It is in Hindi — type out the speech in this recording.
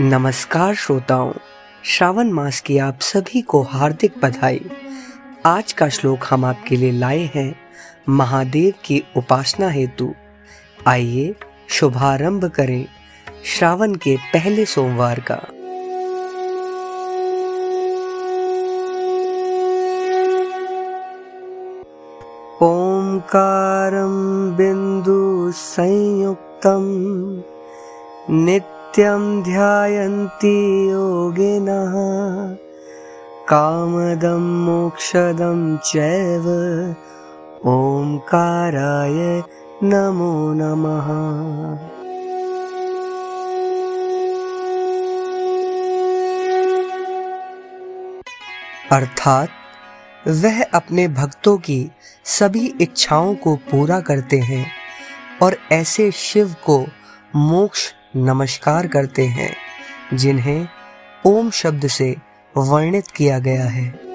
नमस्कार श्रोताओं, श्रावण मास की आप सभी को हार्दिक बधाई। आज का श्लोक हम आपके लिए लाए हैं महादेव की उपासना हेतु। आइए शुभारंभ करें श्रावण के पहले सोमवार का। ओंकारं बिंदु संयुक्तम नित्य नित्यं ध्यायन्ति योगिनः। कामदं मोक्षदं चैव ओंकाराय नमो नमः। अर्थात वह अपने भक्तों की सभी इच्छाओं को पूरा करते हैं और ऐसे शिव को मोक्ष नमस्कार करते हैं जिन्हें ओम शब्द से वर्णित किया गया है।